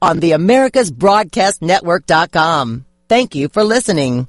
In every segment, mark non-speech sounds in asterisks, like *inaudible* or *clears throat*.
on the AmericasBroadcastNetwork.com. Thank you for listening.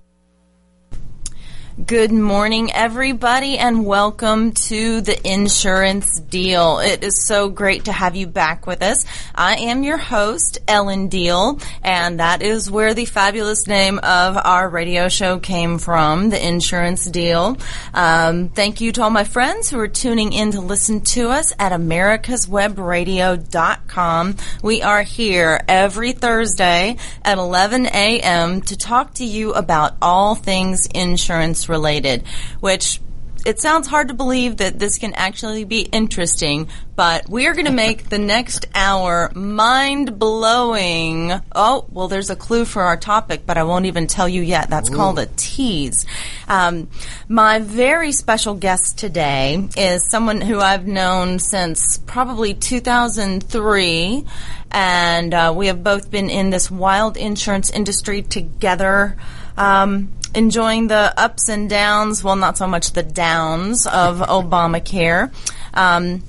Good morning, everybody, and welcome to the insurance deal. It is so great to have you back with us. I am your host, Ellen Deal, and that is where the fabulous name of our radio show came from, the insurance deal. Um, thank you to all my friends who are tuning in to listen to us at americaswebradio.com. We are here every Thursday at 11 a.m. to talk to you about all things insurance related, which it sounds hard to believe that this can actually be interesting, but we are going to make the next hour mind blowing. Oh, well, there's a clue for our topic, but I won't even tell you yet. That's Ooh. called a tease. Um, my very special guest today is someone who I've known since probably 2003, and uh, we have both been in this wild insurance industry together. Um, enjoying the ups and downs, well, not so much the downs of Obamacare. Um,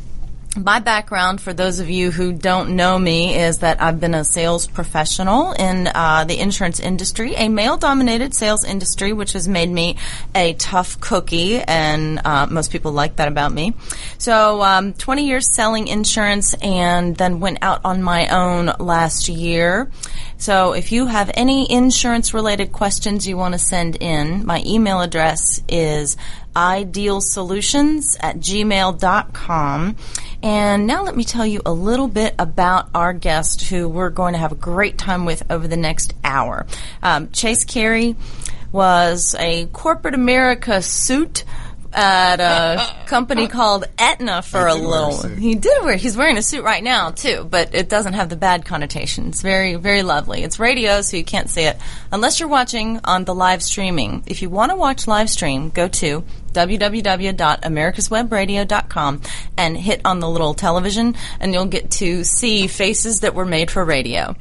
my background, for those of you who don't know me, is that I've been a sales professional in uh, the insurance industry, a male-dominated sales industry, which has made me a tough cookie, and uh, most people like that about me. So, um, 20 years selling insurance, and then went out on my own last year. So if you have any insurance related questions you want to send in, my email address is idealsolutions at gmail.com. And now let me tell you a little bit about our guest who we're going to have a great time with over the next hour. Um, Chase Carey was a corporate America suit at a company called Aetna for a little. A he did wear. He's wearing a suit right now too, but it doesn't have the bad connotation. It's very, very lovely. It's radio, so you can't see it unless you're watching on the live streaming. If you want to watch live stream, go to www.americaswebradio.com and hit on the little television, and you'll get to see faces that were made for radio.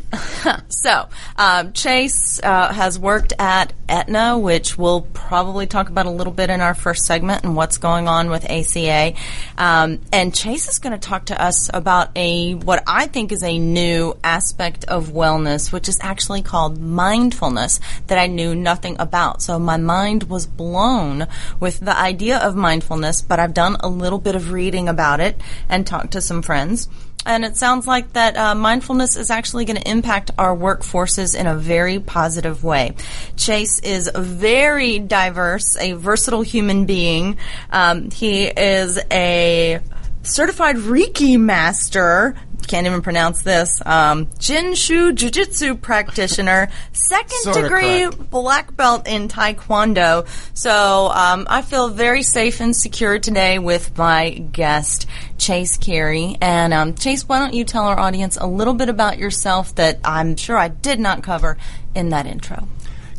*laughs* so, um, Chase uh, has worked at Aetna, which we'll probably talk about a little bit in our first segment and what's going on with ACA. Um, and Chase is going to talk to us about a what I think is a new aspect of wellness, which is actually called mindfulness that I knew nothing about. So my mind was blown with the idea of mindfulness, but I've done a little bit of reading about it and talked to some friends. And it sounds like that uh, mindfulness is actually going to impact our workforces in a very positive way. Chase is very diverse, a versatile human being. Um, he is a certified Reiki master. Can't even pronounce this. Um, Jinshu Jiu Jitsu practitioner, *laughs* second sort degree black belt in Taekwondo. So um, I feel very safe and secure today with my guest, Chase Carey. And um, Chase, why don't you tell our audience a little bit about yourself that I'm sure I did not cover in that intro?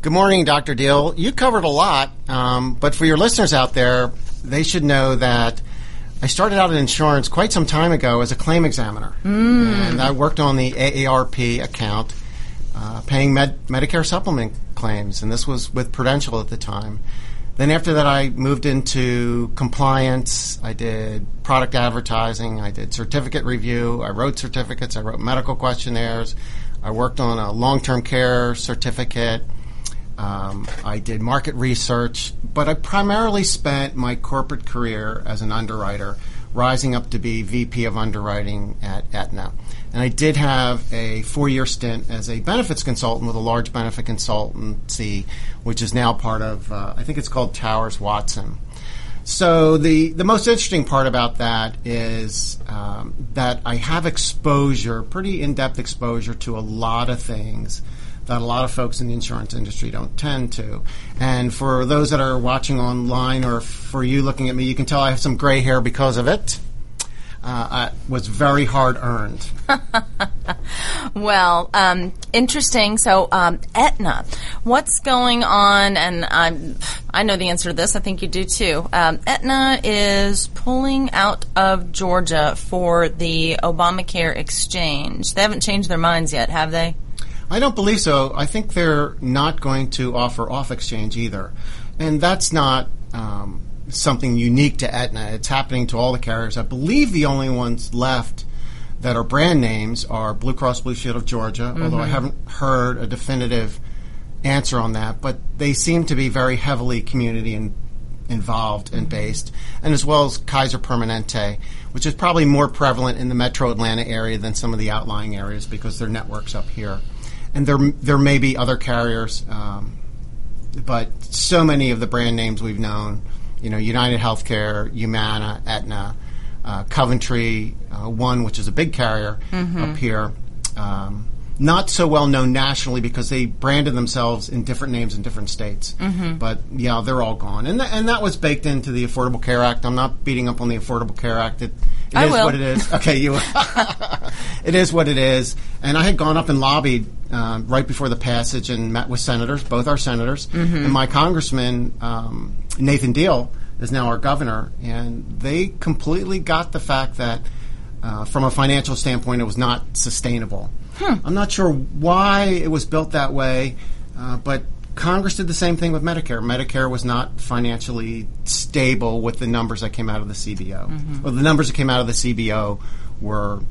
Good morning, Dr. Deal. You covered a lot, um, but for your listeners out there, they should know that I started out in insurance quite some time ago as a claim examiner, mm. and I worked on the AARP account, uh, paying med- Medicare supplement claims, and this was with Prudential at the time. Then after that, I moved into compliance. I did product advertising. I did certificate review. I wrote certificates. I wrote medical questionnaires. I worked on a long-term care certificate. Um, I did market research, but I primarily spent my corporate career as an underwriter, rising up to be VP of underwriting at Aetna. And I did have a four year stint as a benefits consultant with a large benefit consultancy, which is now part of, uh, I think it's called Towers Watson. So the, the most interesting part about that is um, that I have exposure, pretty in depth exposure to a lot of things that a lot of folks in the insurance industry don't tend to. And for those that are watching online or for you looking at me, you can tell I have some gray hair because of it. Uh, was very hard earned. *laughs* well, um, interesting. So, um, Aetna, what's going on? And I'm, I know the answer to this. I think you do too. Um, Aetna is pulling out of Georgia for the Obamacare exchange. They haven't changed their minds yet, have they? I don't believe so. I think they're not going to offer off exchange either. And that's not um, something unique to Aetna. It's happening to all the carriers. I believe the only ones left that are brand names are Blue Cross Blue Shield of Georgia, although I haven't heard a definitive answer on that, but they seem to be very heavily community in, involved and based, and as well as Kaiser Permanente, which is probably more prevalent in the metro Atlanta area than some of the outlying areas because their networks up here. And there, there may be other carriers, um, but so many of the brand names we've known, you know, United Healthcare, Humana, Aetna, uh, Coventry, uh, one which is a big carrier up here. Um, not so well known nationally because they branded themselves in different names in different states. But yeah, they're all gone, and th- and that was baked into the Affordable Care Act. I'm not beating up on the Affordable Care Act. It, it is what it is. Okay, you. *laughs* *laughs* it is what it is. And I had gone up and lobbied uh, right before the passage and met with senators, both our senators, and my congressman um, Nathan Deal is now our governor, and they completely got the fact that. Uh, from a financial standpoint, it was not sustainable. I'm not sure why it was built that way, uh, but Congress did the same thing with Medicare. Medicare was not financially stable with the numbers that came out of the CBO. Well, the numbers that came out of the CBO were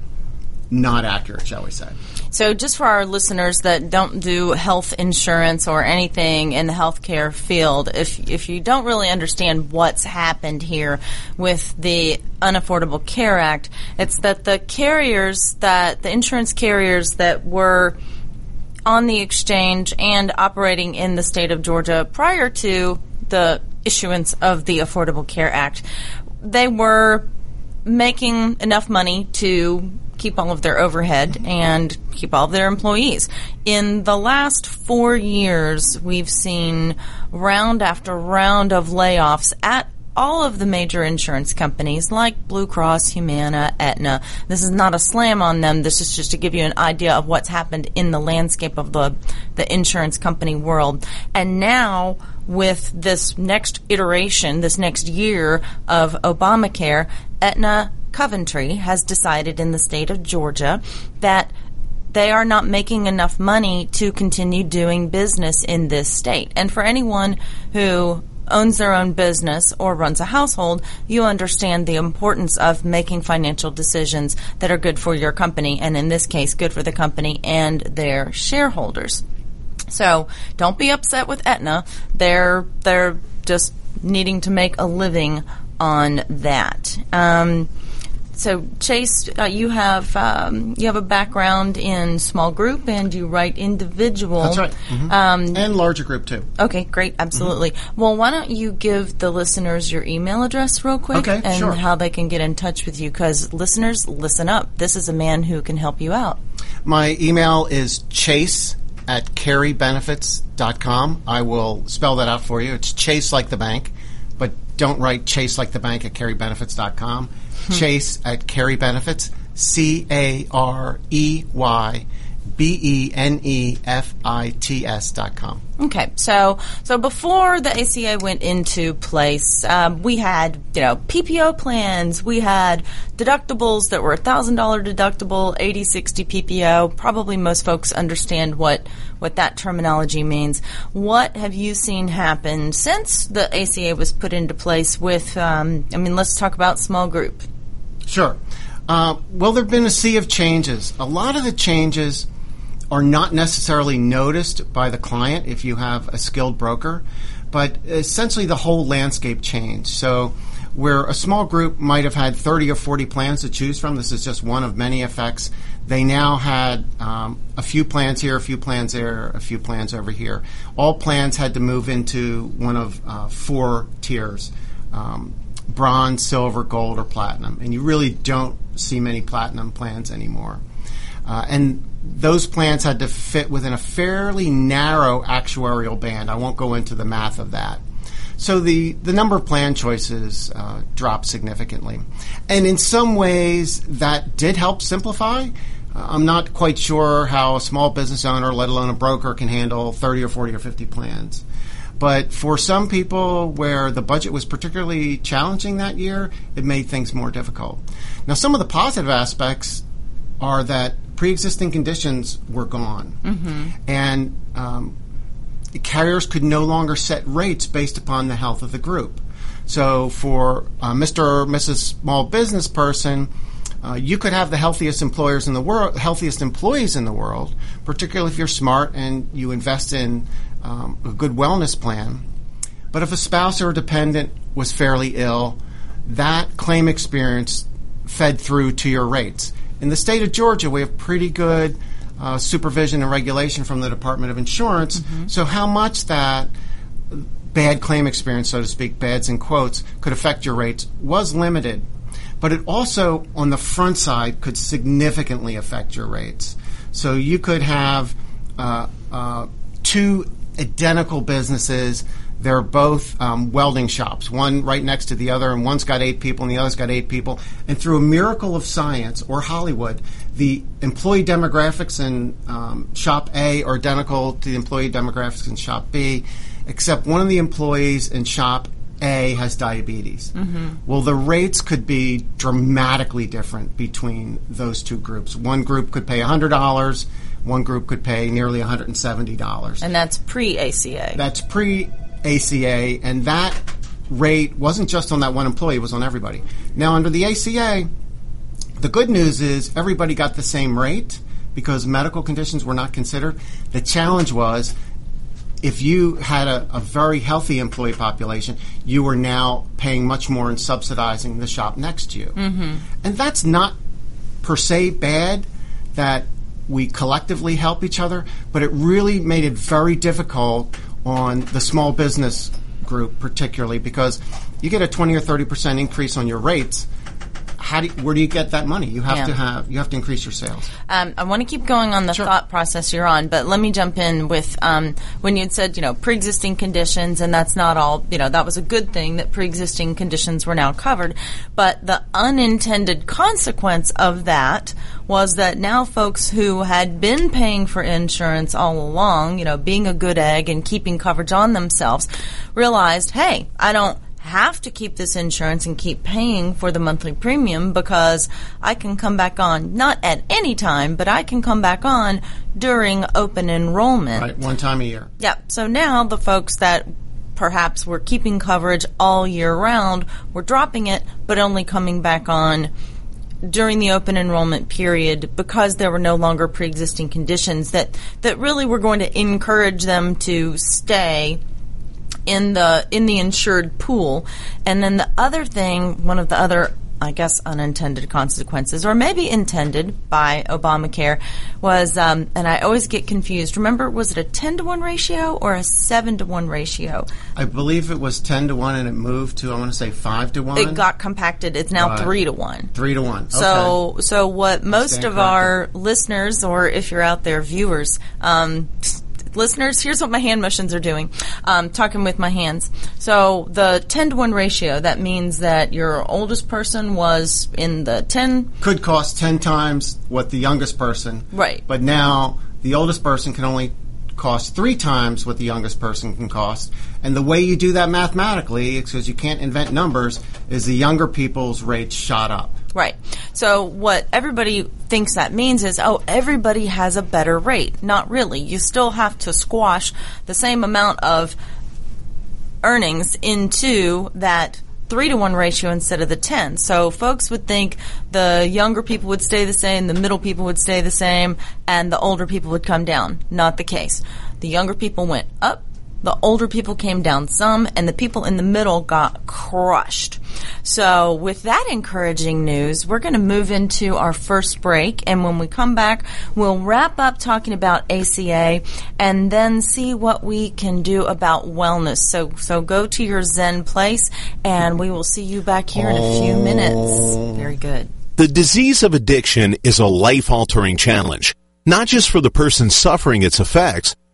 not accurate, shall we say. So, just for our listeners that don't do health insurance or anything in the healthcare field, if if you don't really understand what's happened here with the Unaffordable Care Act, it's that the carriers that the insurance carriers that were on the exchange and operating in the state of Georgia prior to the issuance of the Affordable Care Act, they were making enough money to keep all of their overhead and keep all of their employees. In the last four years, we've seen round after round of layoffs at all of the major insurance companies like Blue Cross, Humana, Aetna. This is not a slam on them. This is just to give you an idea of what's happened in the landscape of the the insurance company world. And now with this next iteration, this next year of Obamacare, Aetna Coventry has decided in the state of Georgia that they are not making enough money to continue doing business in this state. And for anyone who owns their own business or runs a household, you understand the importance of making financial decisions that are good for your company, and in this case, good for the company and their shareholders. So don't be upset with Aetna. They're they're just needing to make a living on that. Um, so Chase, uh, you have um, you have a background in small group and you write individual. That's right. Mhm. Um, and larger group, too. Okay, great, absolutely. Well, why don't you give the listeners your email address real quick Okay, and sure. how they can get in touch with you? Because listeners, listen up. This is a man who can help you out. My email is chase at careybenefits.com. I will spell that out for you. It's chase like the bank, but don't write chase like the bank at careybenefits.com. Chase at careybenefits, C A R E Y B E N E F I T S dot com. Okay, so so before the ACA went into place, um, we had you know PPO plans, we had deductibles that were a thousand dollar deductible, 80, 60 PPO. Probably most folks understand what what that terminology means. What have you seen happen since the ACA was put into place? With um, I mean, let's talk about small group. Sure. Uh, well, there have been a sea of changes. A lot of the changes are not necessarily noticed by the client if you have a skilled broker, but essentially the whole landscape changed. So, where a small group might have had 30 or 40 plans to choose from, this is just one of many effects. They now had um, a few plans here, a few plans there, a few plans over here. All plans had to move into one of uh, four tiers. Um, bronze, silver, gold, or platinum. And you really don't see many platinum plans anymore. Uh, and those plans had to fit within a fairly narrow actuarial band. I won't go into the math of that. So the, the number of plan choices uh, dropped significantly. And in some ways, that did help simplify. Uh, I'm not quite sure how a small business owner, let alone a broker, can handle 30 or 40 or 50 plans. But for some people where the budget was particularly challenging that year, it made things more difficult. Now, some of the positive aspects are that pre-existing conditions were gone, and um, carriers could no longer set rates based upon the health of the group. So, for uh, Mr. or Mrs. Small Business person, Uh, you could have the healthiest employers in the world, healthiest employees in the world, particularly if you're smart and you invest in um, a good wellness plan. But if a spouse or a dependent was fairly ill, that claim experience fed through to your rates. In the state of Georgia, we have pretty good uh, supervision and regulation from the Department of Insurance. Mm-hmm. So, how much that bad claim experience, so to speak, bads in quotes, could affect your rates was limited. But it also, on the front side, could significantly affect your rates. So, you could have uh, uh, two identical businesses they're both um, welding shops, one right next to the other, and one's got eight people and the other's got eight people. And through a miracle of science or Hollywood, the employee demographics in um, shop A are identical to the employee demographics in shop B, except one of the employees in shop a has diabetes. Mm-hmm. Well, the rates could be dramatically different between those two groups. One group could pay $100, one group could pay nearly $170. And that's pre ACA. That's pre ACA, and that rate wasn't just on that one employee, it was on everybody. Now, under the ACA, the good news is everybody got the same rate because medical conditions were not considered. The challenge was if you had a, a, very healthy employee population, you were now paying much more and subsidizing the shop next to you. Mm-hmm. And that's not per se bad that we collectively help each other, but it really made it very difficult on the small business group, particularly because you get a 20 or 30 percent increase on your rates. How do you, where do you get that money? You have yeah. to have you have to increase your sales. Um, I want to keep going on the sure. thought process you're on, but let me jump in with um, when you said you know pre-existing conditions, and that's not all. You know that was a good thing that pre-existing conditions were now covered, but the unintended consequence of that was that now folks who had been paying for insurance all along, you know, being a good egg and keeping coverage on themselves, realized, hey, I don't have to keep this insurance and keep paying for the monthly premium because I can come back on not at any time, but I can come back on during open enrollment. Right, one time a year. Yep. So now the folks that perhaps were keeping coverage all year round were dropping it, but only coming back on during the open enrollment period because there were no longer pre-existing conditions that that really were going to encourage them to stay in the in the insured pool. And then the other thing, one of the other I guess unintended consequences, or maybe intended by Obamacare, was, um, and I always get confused. Remember, was it a 10 to 1 ratio or a 7 to 1 ratio? I believe it was 10 to 1 and it moved to, I want to say 5 to 1. It got compacted. It's now 3 to 1. 3 to 1. Okay. So, so what most of our listeners, or if you're out there, viewers, um, listeners, here's what my hand motions are doing. Um, talking with my hands. So the 10 to 1 ratio, that means that your oldest person was in the 10. Could cost 10 times what the youngest person. Right. But now the oldest person can only cost three times what the youngest person can cost. And the way you do that mathematically, because you can't invent numbers, is the younger people's rates shot up. Right. So what everybody thinks that means is, oh, everybody has a better rate. Not really. You still have to squash the same amount of earnings into that three to one ratio instead of the 10. So folks would think the younger people would stay the same, the middle people would stay the same, and the older people would come down. Not the case. The younger people went up, the older people came down some, and the people in the middle got crushed. So, with that encouraging news, we're going to move into our first break. And when we come back, we'll wrap up talking about ACA and then see what we can do about wellness. So, so go to your Zen place, and we will see you back here in a few minutes. Oh. Very good. The disease of addiction is a life altering challenge, not just for the person suffering its effects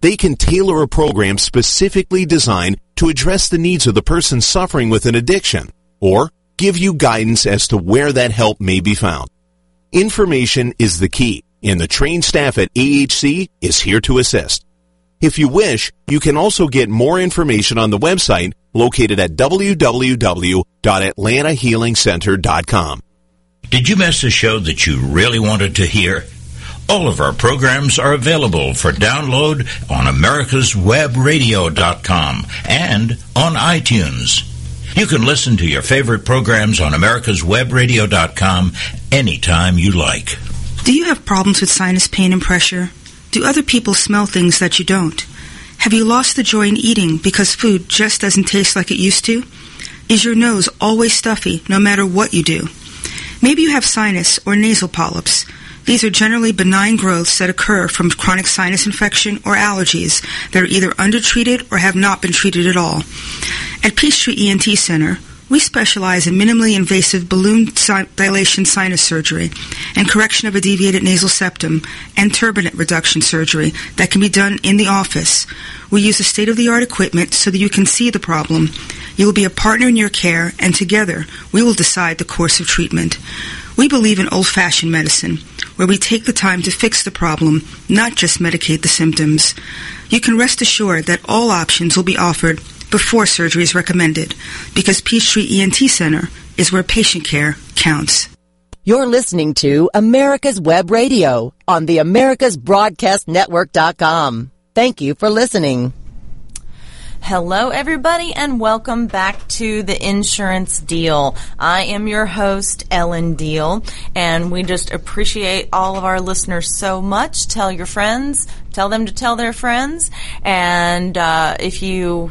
They can tailor a program specifically designed to address the needs of the person suffering with an addiction or give you guidance as to where that help may be found. Information is the key and the trained staff at AHC is here to assist. If you wish, you can also get more information on the website located at www.atlantahealingcenter.com. Did you miss a show that you really wanted to hear? All of our programs are available for download on americaswebradio.com and on iTunes. You can listen to your favorite programs on americaswebradio.com anytime you like. Do you have problems with sinus pain and pressure? Do other people smell things that you don't? Have you lost the joy in eating because food just doesn't taste like it used to? Is your nose always stuffy no matter what you do? Maybe you have sinus or nasal polyps. These are generally benign growths that occur from chronic sinus infection or allergies that are either undertreated or have not been treated at all. At Peachtree ENT Center, we specialize in minimally invasive balloon dilation sinus surgery and correction of a deviated nasal septum and turbinate reduction surgery that can be done in the office. We use a state-of-the-art equipment so that you can see the problem. You will be a partner in your care and together we will decide the course of treatment. We believe in old-fashioned medicine where we take the time to fix the problem, not just medicate the symptoms. You can rest assured that all options will be offered before surgery is recommended because Peachtree ENT Center is where patient care counts. You're listening to America's Web Radio on the AmericasBroadcastNetwork.com. Thank you for listening. Hello, everybody, and welcome back to the Insurance Deal. I am your host, Ellen Deal, and we just appreciate all of our listeners so much. Tell your friends, tell them to tell their friends, and uh, if you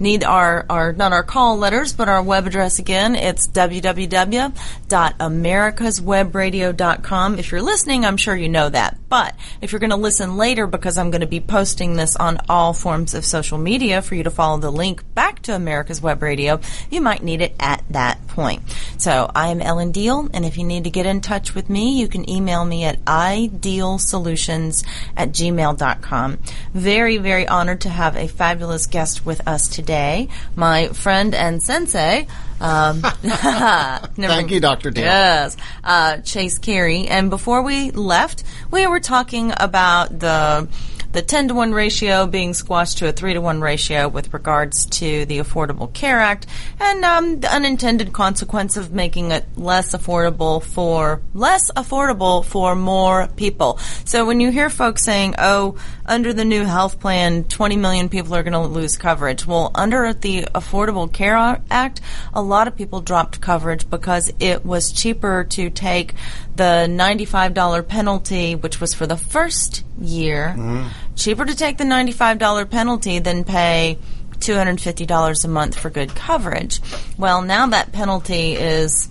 need our, our not our call letters, but our web address again. It's www.americaswebradio.com. If you're listening, I'm sure you know that. But if you're going to listen later, because I'm going to be posting this on all forms of social media for you to follow the link back to America's Web Radio, you might need it at that point. So I am Ellen Deal, and if you need to get in touch with me, you can email me at idealsolutions at gmail.com. Very, very honored to have a fabulous guest with us today today, my friend and sensei. Um, *laughs* *laughs* Thank you, Dr. Deal. Yes, uh, Chase Carey. And before we left, we were talking about the the 10 to 1 ratio being squashed to a 3 to 1 ratio with regards to the Affordable Care Act and um, the unintended consequence of making it less affordable for less affordable for more people. So when you hear folks saying, "Oh, under the new health plan, 20 million people are going to lose coverage." Well, under the Affordable Care Act, a lot of people dropped coverage because it was cheaper to take the $95 penalty, which was for the first year, mm. cheaper to take the $95 penalty than pay $250 a month for good coverage. Well, now that penalty is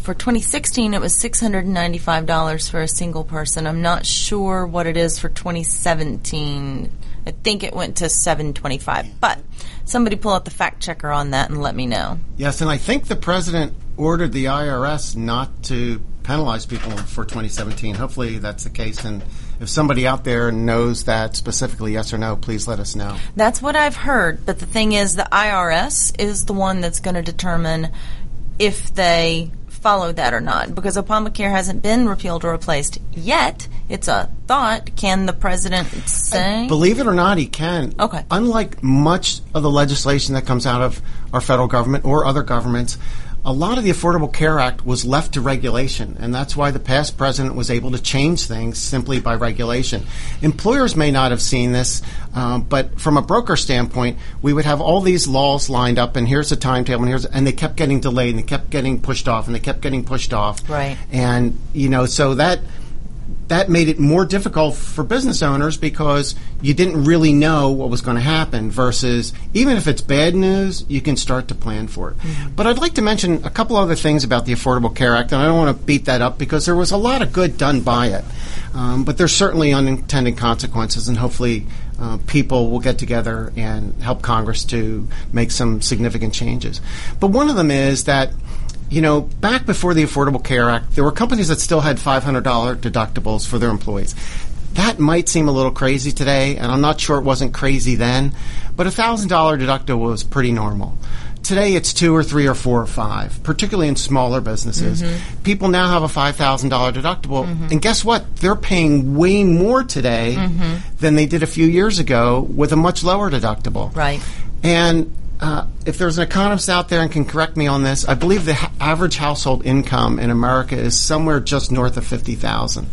for 2016 it was $695 for a single person. I'm not sure what it is for 2017. I think it went to 725. But somebody pull out the fact checker on that and let me know. Yes, and I think the president ordered the IRS not to penalize people for 2017. Hopefully that's the case. And if somebody out there knows that specifically, yes or no, please let us know. That's what I've heard. But the thing is, the IRS is the one that's going to determine if they follow that or not because Obamacare hasn't been repealed or replaced yet. It's a thought. Can the president say? Uh, believe it or not, he can. Okay. Unlike much of the legislation that comes out of our federal government or other governments, a lot of the Affordable Care Act was left to regulation, and that's why the past president was able to change things simply by regulation. Employers may not have seen this, um, but from a broker standpoint, we would have all these laws lined up, and here's the timetable, and here's, and they kept getting delayed, and they kept getting pushed off, and they kept getting pushed off. Right. And you know, so that that made it more difficult for business owners because you didn't really know what was going to happen versus even if it's bad news you can start to plan for it. Mm-hmm. but i'd like to mention a couple other things about the affordable care act and i don't want to beat that up because there was a lot of good done by it. Um, but there's certainly unintended consequences and hopefully uh, people will get together and help congress to make some significant changes. But one of them is that you know, back before the Affordable Care Act, there were companies that still had $500 deductibles for their employees. That might seem a little crazy today, and I'm not sure it wasn't crazy then, but a $1,000 deductible was pretty normal. Today it's two or three or four or five, particularly in smaller businesses. Mm-hmm. People now have a $5,000 deductible, and guess what? They're paying way more today Mm-hmm. than they did a few years ago with a much lower deductible. Right. And uh, if there's an economist out there and can correct me on this, I believe the ha- average household income in America is somewhere just north of fifty thousand.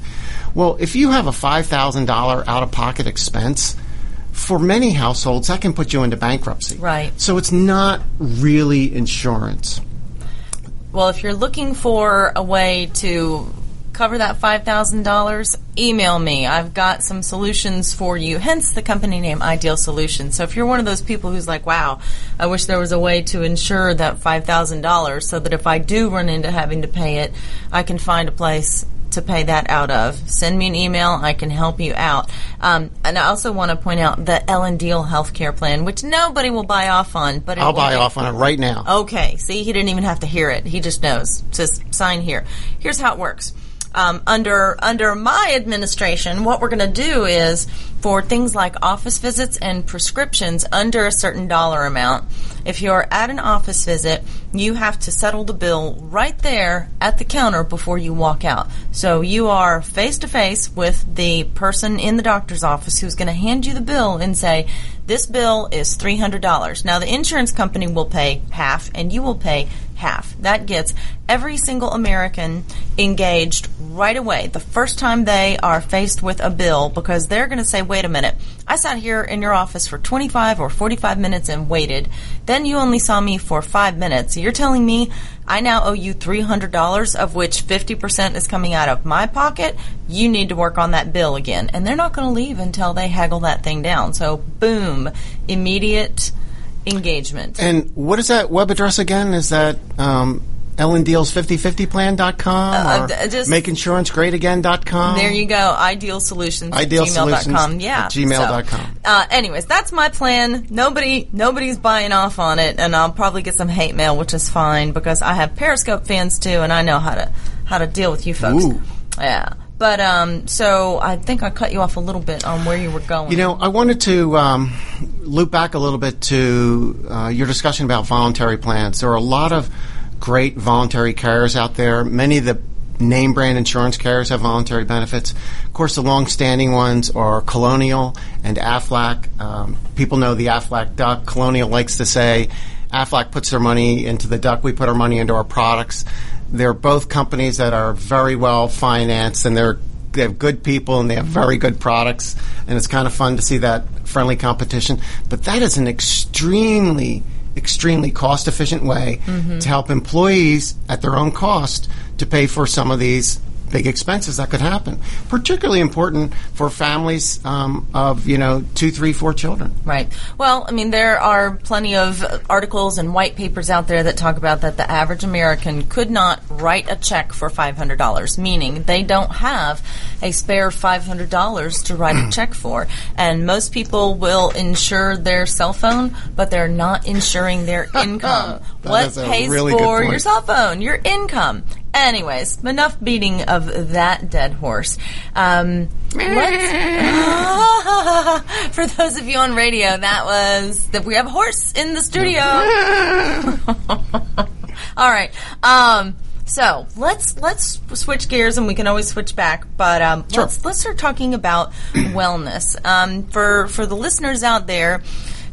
Well, if you have a five thousand dollar out of pocket expense, for many households that can put you into bankruptcy. Right. So it's not really insurance. Well, if you're looking for a way to cover that $5,000, email me. I've got some solutions for you, hence the company name Ideal Solutions. So if you're one of those people who's like, wow, I wish there was a way to insure that $5,000 so that if I do run into having to pay it, I can find a place to pay that out of. Send me an email. I can help you out. Um, and I also want to point out the Ellen Deal healthcare plan, which nobody will buy off on, but I'll buy off on it right now. Okay. See, he didn't even have to hear it. He just knows. Says sign here. Here's how it works. Um, under under my administration, what we're going to do is for things like office visits and prescriptions under a certain dollar amount. If you're at an office visit, you have to settle the bill right there at the counter before you walk out. So you are face to face with the person in the doctor's office who's going to hand you the bill and say, this bill is $300. Now, the insurance company will pay half, and you will pay half. That gets every single American engaged right away the first time they are faced with a bill because they're going to say, wait a minute, I sat here in your office for 25 or 45 minutes and waited. Then you only saw me for five minutes. You're telling me I now owe you $300, of which 50% is coming out of my pocket. You need to work on that bill again. And they're not going to leave until they haggle that thing down. So, boom, immediate engagement. And what is that web address again? Is that um, ellendeals5050plan.com Uh, or d- just- makeinsuranceGreatAgain.com? There you go. Ideal Solutions. Ideal. Solutions Yeah. gmail.com. So, uh, anyways, that's my plan. Nobody, nobody's buying off on it, and I'll probably get some hate mail, which is fine because I have Periscope fans too, and I know how to how to deal with you folks. Ooh. Yeah. But um, so I think I cut you off a little bit on where you were going. You know, I wanted to um, loop back a little bit to uh, your discussion about voluntary plans. There are a lot of great voluntary carriers out there. Many of the name brand insurance carriers have voluntary benefits. Of course, the long-standing ones are Colonial and Aflac. Um, people know the Aflac duck. Colonial likes to say Aflac puts their money into the duck. We put our money into our products. They're both companies that are very well financed and they're they have good people and they have very good products and it's kind of fun to see that friendly competition. But that is an extremely extremely cost efficient way to help employees at their own cost to pay for some of these big expenses that could happen. Particularly important for families um, of you know two, three, four children. Right. Well, I mean, there are plenty of articles and white papers out there that talk about that the average American could not write a check for $500, meaning they don't have a spare $500 to write a *clears throat* check for. And most people will insure their cell phone, but they're not insuring their *laughs* income. What is a pays pays really for your cell phone? Your income. Anyways, enough beating of that dead horse. Um, let's, *laughs* for those of you on radio, that was that we have a horse in the studio. *laughs* All right. Um, so let's let's switch gears, and we can always switch back. But um, Sure. let's let's start talking about wellness. Um, for for the listeners out there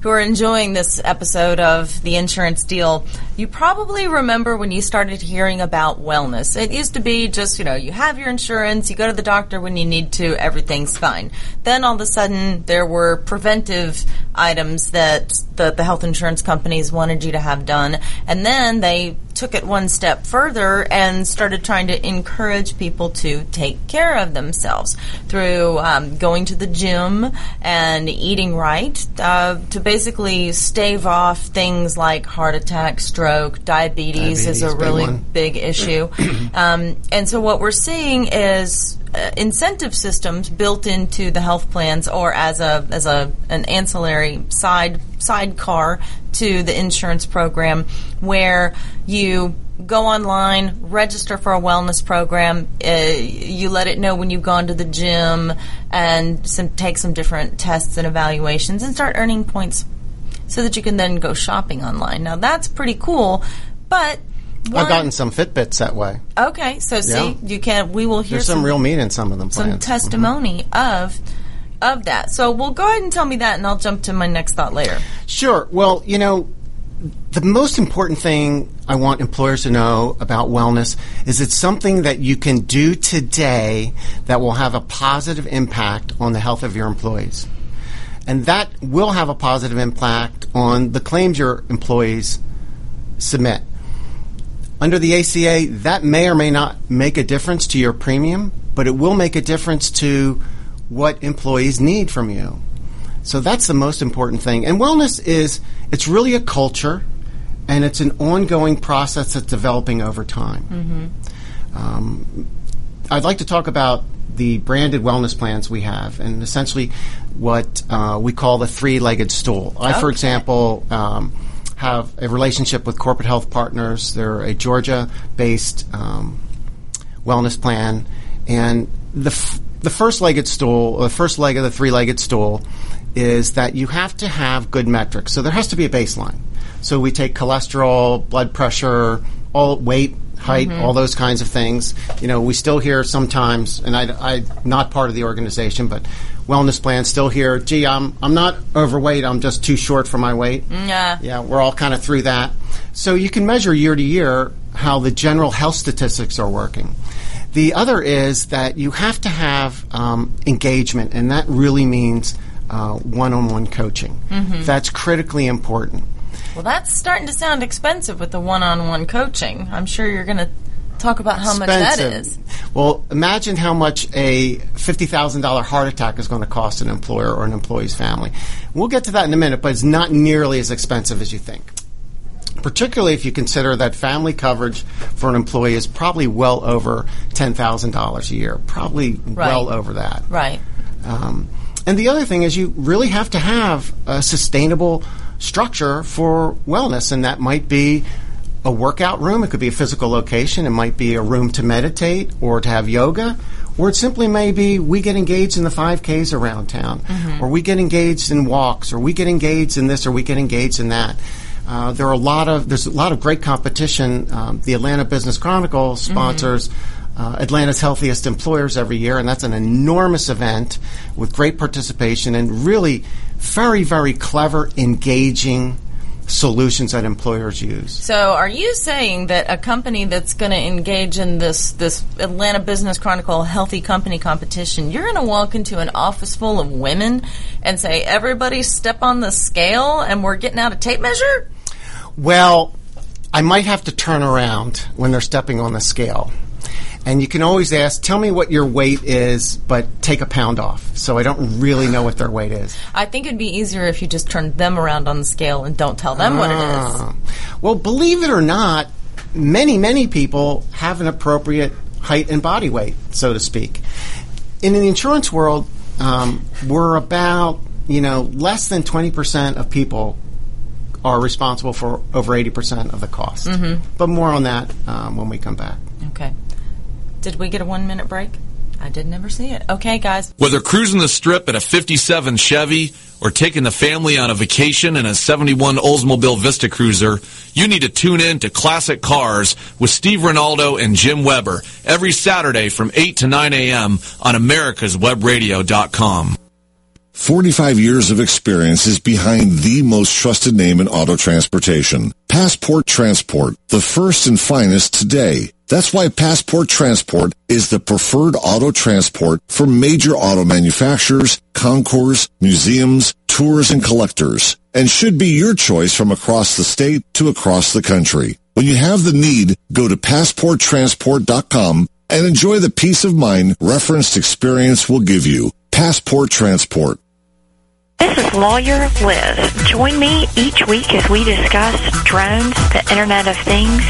who are enjoying this episode of the insurance deal, you probably remember when you started hearing about wellness. It used to be just, you know, you have your insurance, you go to the doctor when you need to, everything's fine. Then all of a sudden there were preventive items that the, the health insurance companies wanted you to have done. And then they took it one step further and started trying to encourage people to take care of themselves through um, going to the gym and eating right uh, to basically stave off things like heart attack, stroke, diabetes, is a really one. big issue. *clears throat* um, and so what we're seeing is uh, incentive systems built into the health plans or as a as a an ancillary side sidecar to the insurance program where you go online, register for a wellness program. Uh, you let it know when you've gone to the gym and some, take some different tests and evaluations and start earning points so that you can then go shopping online. Now that's pretty cool, but one, I've gotten some Fitbits that way. Okay, so see, Yeah. you can. We will hear There's some, real meat in some of them some plans. testimony mm-hmm. of of that. So, well, go ahead and tell me that, and I'll jump to my next thought later. Sure. Well, you know, the most important thing I want employers to know about wellness is it's something that you can do today that will have a positive impact on the health of your employees. And that will have a positive impact on the claims your employees submit. Under the ACA, that may or may not make a difference to your premium, but it will make a difference to what employees need from you. So that's the most important thing. And wellness is, it's really a culture and it's an ongoing process that's developing over time. Um, I'd like to talk about the branded wellness plans we have and essentially what uh, we call the three legged stool. I, for example, um, have a relationship with Corporate Health Partners. They're a Georgia based um, wellness plan. And the, f- the first legged stool, the first leg of the three legged stool, is that you have to have good metrics. So there has to be a baseline. So we take cholesterol, blood pressure, all weight, height, all those kinds of things. You know, we still hear sometimes, and I, I'm not part of the organization, but wellness plans still hear, gee, I'm, I'm not overweight, I'm just too short for my weight. Yeah. Yeah, we're all kind of through that. So you can measure year to year how the general health statistics are working. The other is that you have to have um, engagement, and that really means uh, one-on-one coaching. That's critically important. Well, that's starting to sound expensive with the one-on-one coaching. I'm sure you're going to talk about how much that is. Well, imagine how much a fifty thousand dollar heart attack is going to cost an employer or an employee's family. We'll get to that in a minute, but it's not nearly as expensive as you think. Particularly if you consider that family coverage for an employee is probably well over ten thousand dollars a year, probably well over that. Right. Um, and the other thing is you really have to have a sustainable structure for wellness, and that might be a workout room. It could be a physical location. It might be a room to meditate or to have yoga. Or it simply may be we get engaged in the 5Ks around town, or we get engaged in walks, or we get engaged in this, or we get engaged in that. Uh, there are a lot of there's a lot of great competition. Um, the Atlanta Business Chronicle sponsors uh, Atlanta's Healthiest Employers every year, and that's an enormous event with great participation and really very, very clever, engaging solutions that employers use. So, are you saying that a company that's going to engage in this this Atlanta Business Chronicle Healthy Company competition, you're going to walk into an office full of women and say, "Everybody, step on the scale," and we're getting out a tape measure? Well, I might have to turn around when they're stepping on the scale. And you can always ask, tell me what your weight is, but take a pound off. So I don't really know what their weight is. I think it'd be easier if you just turned them around on the scale and don't tell them what it is. Ah. Well, believe it or not, many, many people have an appropriate height and body weight, so to speak. In the insurance world, um, we're about, you know, less than 20% of people are responsible for over 80% of the cost. Mm-hmm. But more on that um, when we come back. Okay. Did we get a one minute break? I did never see it. Okay, guys. Whether cruising the strip in a 57 Chevy or taking the family on a vacation in a 71 Oldsmobile Vista Cruiser, you need to tune in to Classic Cars with Steve Ronaldo and Jim Weber every Saturday from 8 to 9 a.m. on americaswebradio.com. 45 years of experience is behind the most trusted name in auto transportation. Passport Transport, the first and finest today. That's why Passport Transport is the preferred auto transport for major auto manufacturers, concours, museums, tours, and collectors, and should be your choice from across the state to across the country. When you have the need, go to passporttransport.com and enjoy the peace of mind referenced experience will give you. Passport Transport. This is Lawyer Liz. Join me each week as we discuss drones, the Internet of Things,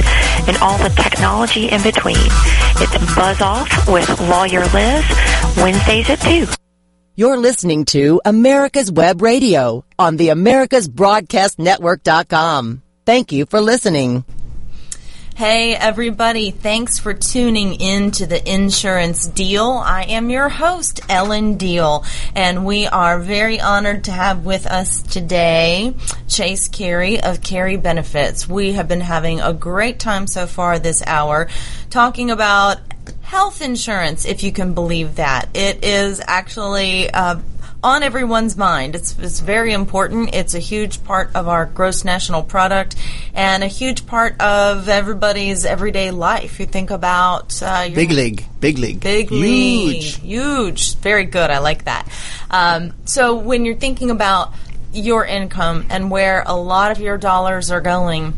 and all the technology in between. It's Buzz Off with Lawyer Liz, Wednesdays at 2. You're listening to America's Web Radio on the AmericasBroadcastNetwork.com. Thank you for listening. Hey, everybody. Thanks for tuning in to the Insurance Deal. I am your host, Ellen Deal, and we are very honored to have with us today Chase Carey of Carey Benefits. We have been having a great time so far this hour talking about health insurance, if you can believe that. It is actually uh, on everyone's mind. It's, it's very important. It's a huge part of our gross national product and a huge part of everybody's everyday life. You think about uh, your Big league, big league, Big huge. league. Huge. Very good. I like that. Um, so when you're thinking about your income and where a lot of your dollars are going,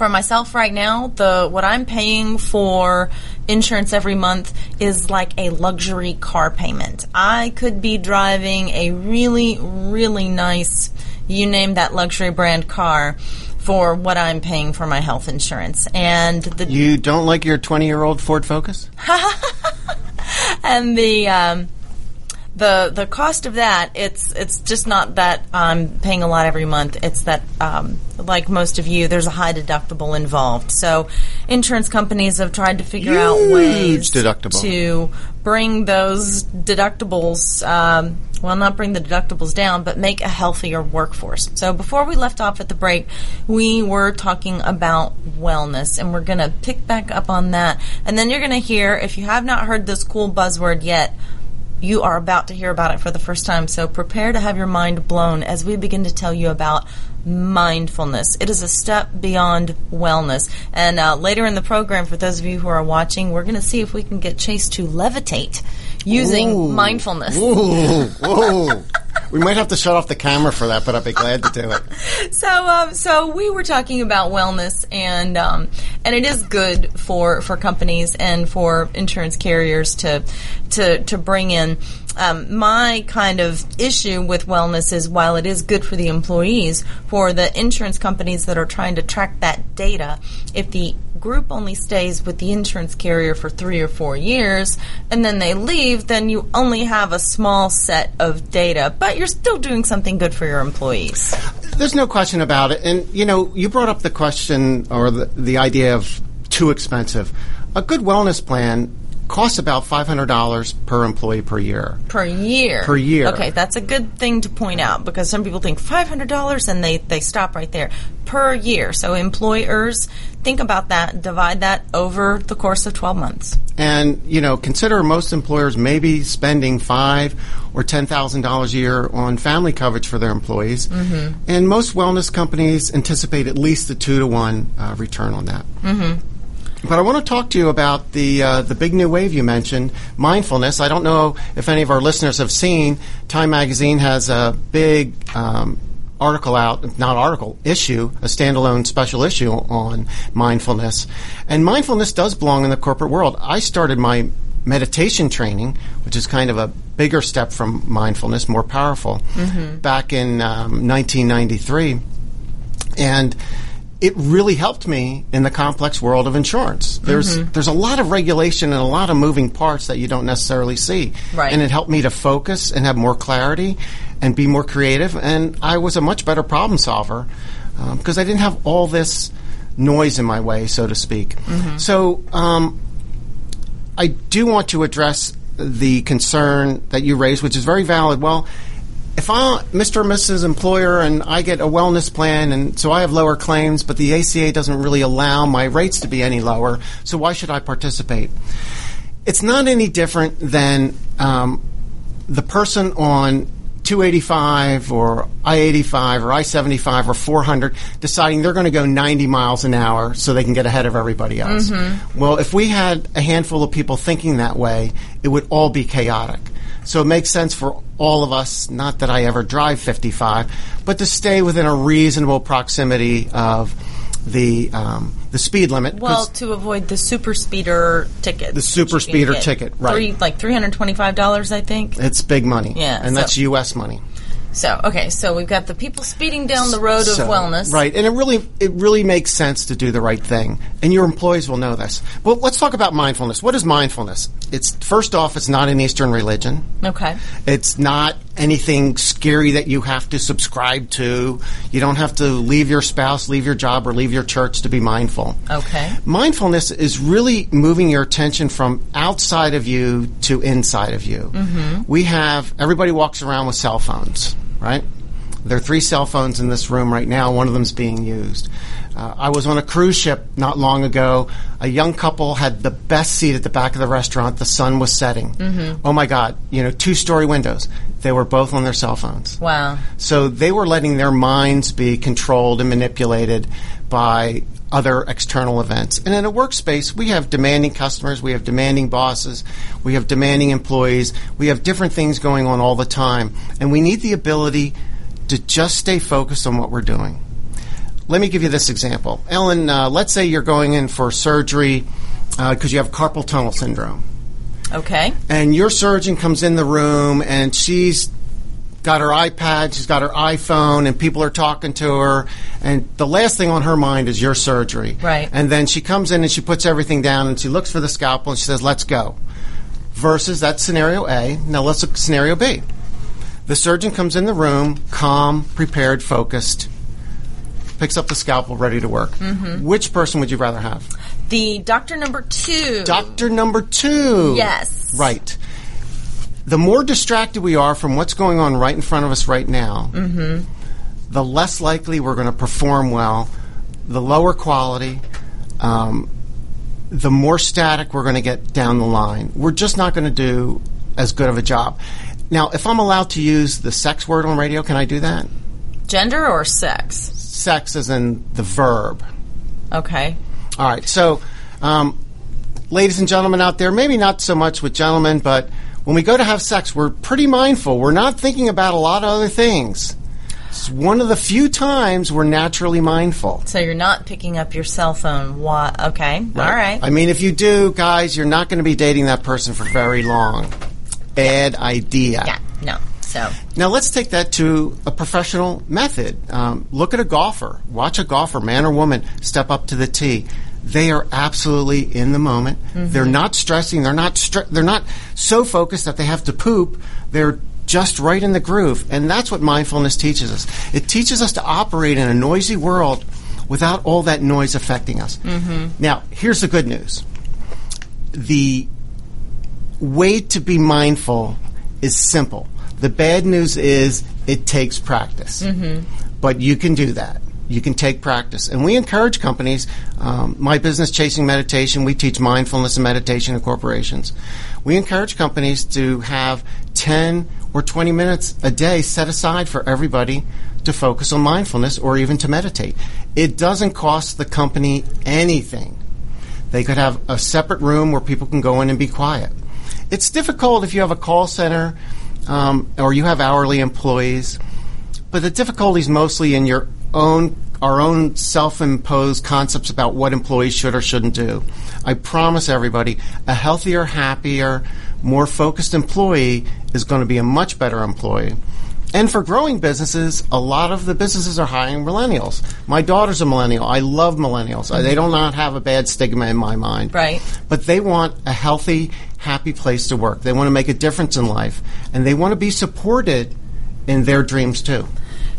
for myself right now, the what I'm paying for insurance every month is like a luxury car payment. I could be driving a really, really nice, you name that luxury brand car for what I'm paying for my health insurance. And the You don't like your 20 year old Ford Focus? *laughs* and the um, the the cost of that it's it's just not that I'm paying a lot every month. It's that um, like most of you, there's a high deductible involved. So insurance companies have tried to figure out Huge ways deductible. to bring those deductibles. Um, well, not bring the deductibles down, but make a healthier workforce. So before we left off at the break, we were talking about wellness, and we're going to pick back up on that. And then you're going to hear, if you have not heard this cool buzzword yet, you are about to hear about it for the first time. So prepare to have your mind blown as we begin to tell you about mindfulness. It is a step beyond wellness. And uh, later in the program, for those of you who are watching, we're going to see if we can get Chase to levitate using Ooh. mindfulness. Ooh, whoa. *laughs* we might have to shut off the camera for that, but I'd be glad to do it. *laughs* so um, so we were talking about wellness and um, and it is good for for companies and for insurance carriers to to to bring in um, my kind of issue with wellness is while it is good for the employees, for the insurance companies that are trying to track that data, if the group only stays with the insurance carrier for three or four years and then they leave, then you only have a small set of data, but you're still doing something good for your employees. There's no question about it. And, you know, you brought up the question or the, the idea of too expensive. A good wellness plan costs about $500 per employee per year. Per year. Per year. Okay, that's a good thing to point out because some people think $500 and they, they stop right there. Per year. So employers, think about that, divide that over the course of 12 months. And you know, consider most employers maybe spending five or ten thousand dollars a year on family coverage for their employees, Mm-hmm. and most wellness companies anticipate at least a two to one uh, return on that. Mm-hmm. But I want to talk to you about the uh, the big new wave you mentioned, mindfulness. I don't know if any of our listeners have seen. Time Magazine has a big um, article out, not article, issue, a standalone special issue on mindfulness. And mindfulness does belong in the corporate world. I started my meditation training, which is kind of a bigger step from mindfulness, more powerful, back in um, 1993. And it really helped me in the complex world of insurance. There's mm-hmm. there's a lot of regulation and a lot of moving parts that you don't necessarily see. Right. And it helped me to focus and have more clarity and be more creative. And I was a much better problem solver um, because I didn't have all this noise in my way, so to speak. Mm-hmm. So um, I do want to address the concern that you raised, which is very valid. Well, if I, Mr. or Mrs. Employer, and I get a wellness plan, and so I have lower claims, but the ACA doesn't really allow my rates to be any lower, so why should I participate? It's not any different than um, the person on 285 or I-85 or I-75 or 400 deciding they're going to go 90 miles an hour so they can get ahead of everybody else. Well, if we had a handful of people thinking that way, it would all be chaotic. So it makes sense for all of us, not that I ever drive 55, but to stay within a reasonable proximity of the um, the speed limit. Well, to avoid the super speeder ticket. The super which you can speeder ticket, right. Three, like $325, I think. it's big money. Yeah, And so- that's U.S. money. So okay, so we've got the people speeding down the road of wellness. Right, and it really it really makes sense to do the right thing, and your employees will know this. But let's talk about mindfulness. What is mindfulness? It's first off, it's not an Eastern religion. Okay. It's not anything scary that you have to subscribe to. You don't have to leave your spouse, leave your job, or leave your church to be mindful. Okay. Mindfulness is really moving your attention from outside of you to inside of you. Mm-hmm. We have everybody walks around with cell phones, right? There are three cell phones in this room right now. One of them's being used. Uh, I was on a cruise ship not long ago. A young couple had the best seat at the back of the restaurant. The sun was setting. Oh my God! You know, two-story windows. They were both on their cell phones. Wow. So they were letting their minds be controlled and manipulated by other external events. And in a workspace, we have demanding customers, we have demanding bosses, we have demanding employees, we have different things going on all the time. And we need the ability to just stay focused on what we're doing. Let me give you this example. Ellen, uh, let's say you're going in for surgery because you have carpal tunnel syndrome Okay. and your surgeon comes in the room and she's got her iPad, she's got her iPhone, and people are talking to her, and the last thing on her mind is your surgery. Right. And then she comes in and she puts everything down and she looks for the scalpel and she says, "Let's go." Versus that's scenario A. Now let's look at scenario B. The surgeon comes in the room, calm, prepared, focused, picks up the scalpel, ready to work. Mm-hmm. Which person would you rather have? The doctor number two. Doctor number two. Yes. Right. The more distracted we are from what's going on right in front of us right now, the less likely we're going to perform well, the lower quality, um, the more static we're going to get down the line. We're just not going to do as good of a job. Now, if I'm allowed to use the sex word on radio, can I do that? Gender or sex? Sex is in the verb. Okay. All right. So, um, ladies and gentlemen out there, maybe not so much with gentlemen, but when we go to have sex, we're pretty mindful. We're not thinking about a lot of other things. It's one of the few times we're naturally mindful. So you're not picking up your cell phone. What? Okay. All right. I mean, if you do, guys, you're not going to be dating that person for very long. Bad idea. yeah. No. So. Now let's take that to a professional method. Um, look at a golfer. Watch a golfer, man or woman, step up to the tee. They are absolutely in the moment. Mm-hmm. They're not stressing. They're not. Stre- they're not so focused that they have to poop. They're just right in the groove, and that's what mindfulness teaches us. It teaches us to operate in a noisy world without all that noise affecting us. Mm-hmm. Now, here's the good news. The way to be mindful is simple. The bad news is it takes practice. Mm-hmm. But you can do that. You can take practice. And we encourage companies, um, my business, Chasing Meditation, we teach mindfulness and meditation in corporations. We encourage companies to have 10 or 20 minutes a day set aside for everybody to focus on mindfulness or even to meditate. It doesn't cost the company anything. They could have a separate room where people can go in and be quiet. It's difficult if you have a call center um, or you have hourly employees, but the difficulty is mostly in your own our own self-imposed concepts about what employees should or shouldn't do. I promise everybody, a healthier, happier, more focused employee is going to be a much better employee. And for growing businesses, a lot of the businesses are hiring millennials. My daughter's a millennial. I love millennials. Uh, They do not have a bad stigma in my mind. Right. But they want a healthy, happy place to work. They want to make a difference in life. And they want to be supported in their dreams too.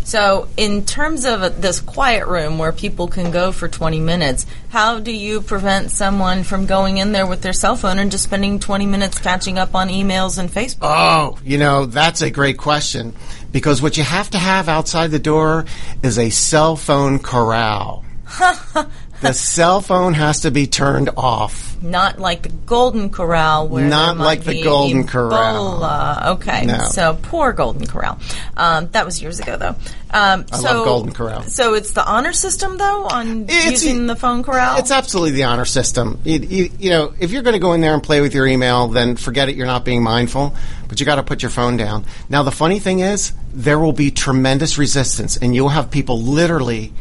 So, in terms of this quiet room where people can go for 20 minutes, how do you prevent someone from going in there with their cell phone and just spending 20 minutes catching up on emails and Facebook? Oh, you know, that's a great question. Because what you have to have outside the door is a cell phone corral. *laughs* the cell phone has to be turned off. Not like the Golden Corral, where Not like the Golden Ebola. Corral. Okay, No. so poor Golden Corral. Um, that was years ago, though. Um, I so, love Golden Corral. So it's the honor system, though, on It's- using the phone corral. It's absolutely the honor system. You, you, you know, if you're going to go in there and play with your email, then forget it. You're not being mindful, but you got to put your phone down. Now, the funny thing is, there will be tremendous resistance, and you'll have people literally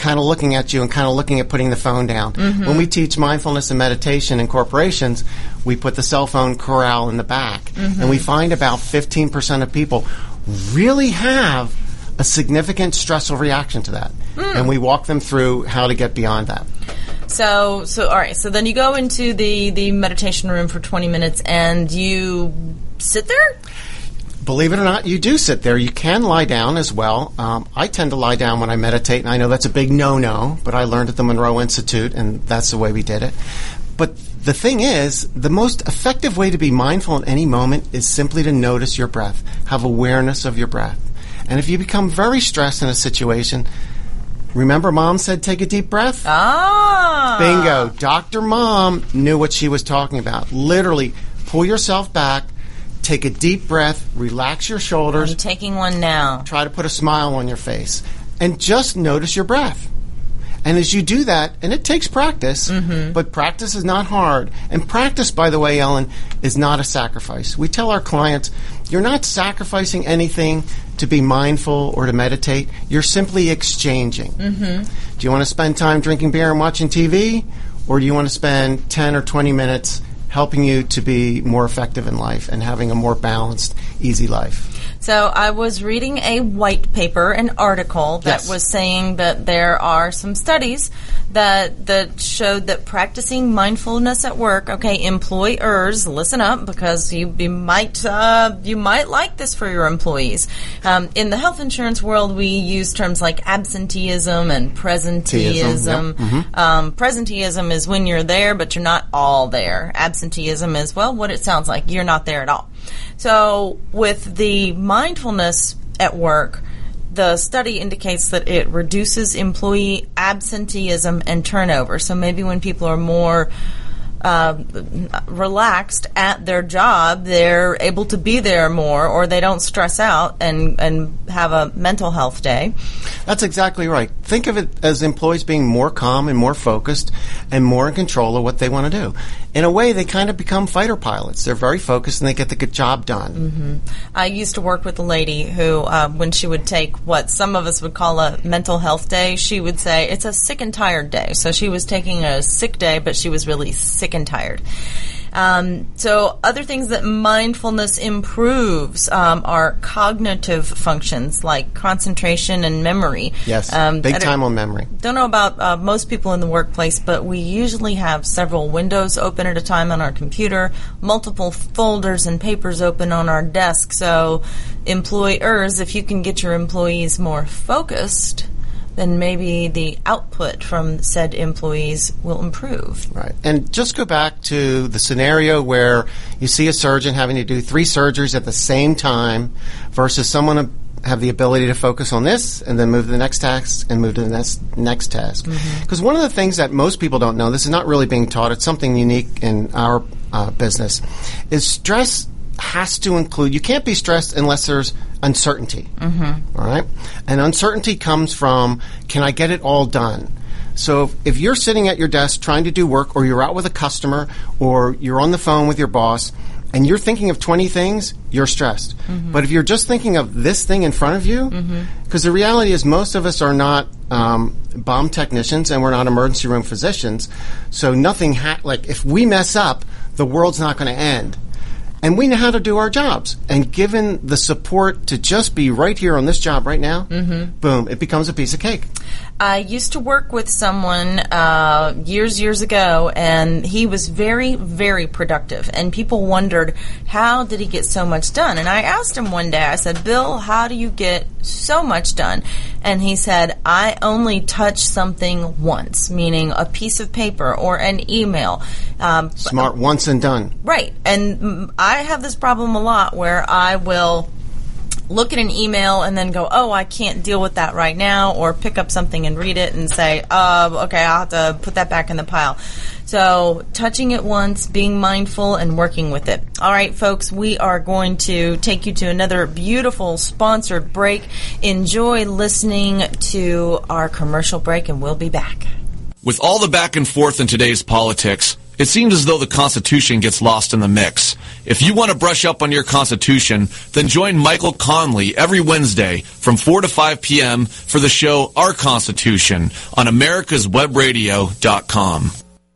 kind of looking at you and kind of looking at putting the phone down. Mm-hmm. When we teach mindfulness and meditation in corporations, we put the cell phone corral in the back, mm-hmm. and we find about 15% of people really have a significant stressful reaction to that. Hmm. And we walk them through how to get beyond that. So, so all right. So then you go into the the meditation room for 20 minutes and you sit there. Believe it or not, you do sit there. You can lie down as well. Um, I tend to lie down when I meditate, and I know that's a big no-no, but I learned at the Monroe Institute, and that's the way we did it. But the thing is, the most effective way to be mindful in any moment is simply to notice your breath, have awareness of your breath. And if you become very stressed in a situation, remember mom said take a deep breath? Ah, Bingo. Dr. Mom knew what she was talking about. Literally, pull yourself back, take a deep breath, relax your shoulders, I'm taking one now. try to put a smile on your face, and just notice your breath. And as you do that, and it takes practice, mm-hmm. but practice is not hard. And practice, by the way, Ellen, is not a sacrifice. We tell our clients, you're not sacrificing anything to be mindful or to meditate. You're simply exchanging. Mm-hmm. Do you want to spend time drinking beer and watching TV? Or do you want to spend 10 or 20 minutes helping you to be more effective in life and having a more balanced, easy life? So I was reading a white paper, an article that Yes. was saying that there are some studies that that showed that practicing mindfulness at work. Okay, employers, listen up because you, you might uh, you might like this for your employees. Um, in the health insurance world, we use terms like absenteeism and presenteeism. Teeism, Um, presenteeism is when you're there, but you're not all there. Absenteeism is well, what it sounds like. You're not there at all. So with the mindfulness at work, the study indicates that it reduces employee absenteeism and turnover. So maybe when people are more uh, relaxed at their job, they're able to be there more, or they don't stress out and and have a mental health day. That's exactly right. Think of it as employees being more calm and more focused and more in control of what they want to do. In a way, they kind of become fighter pilots. They're very focused and they get the good job done. I used to work with a lady who, uh, when she would take what some of us would call a mental health day, she would say it's a sick and tired day. So she was taking a sick day, but she was really sick and tired. Um, so other things that mindfulness improves um, are cognitive functions like concentration and memory. Yes, Um, big time on memory. don't know about uh, most people in the workplace, but we usually have several windows open at a time on our computer, multiple folders and papers open on our desk. So, employers, if you can get your employees more focused, then maybe the output from said employees will improve. Right. And just go back to the scenario where you see a surgeon having to do three surgeries at the same time versus someone have the ability to focus on this and then move to the next task and move to the next next task. Because one of the things that most people don't know, this is not really being taught, it's something unique in our uh, business, is stress has to include, you can't be stressed unless there's uncertainty. Mm-hmm. All right? And uncertainty comes from can I get it all done? So if, if you're sitting at your desk trying to do work, or you're out with a customer, or you're on the phone with your boss, and you're thinking of 20 things, you're stressed. Mm-hmm. But if you're just thinking of this thing in front of you, mm-hmm. because the reality is most of us are not um, bomb technicians and we're not emergency room physicians, so nothing, ha- like if we mess up, the world's not going to end and we know how to do our jobs. And given the support to just be right here on this job right now, mm-hmm. boom, it becomes a piece of cake. I used to work with someone uh, years, years ago, and he was very, very productive. And people wondered, how did he get so much done? And I asked him one day, I said, Bill, how do you get so much done? And he said, I only touch something once, meaning a piece of paper or an email. Um, Smart once and done. Right. And mm, I have this problem a lot where I will look at an email and then go, oh, I can't deal with that right now, or pick up something and read it and say, uh, okay, I'll have to put that back in the pile. So, touching it once, being mindful, and working with it. All right, folks, we are going to take you to another beautiful sponsored break. Enjoy listening to our commercial break, and we'll be back. With all the back and forth in today's politics, it seems as though the Constitution gets lost in the mix. If you want to brush up on your Constitution, then join Michael Conley every Wednesday from 4 to 5 p.m. for the show Our Constitution on americaswebradio.com.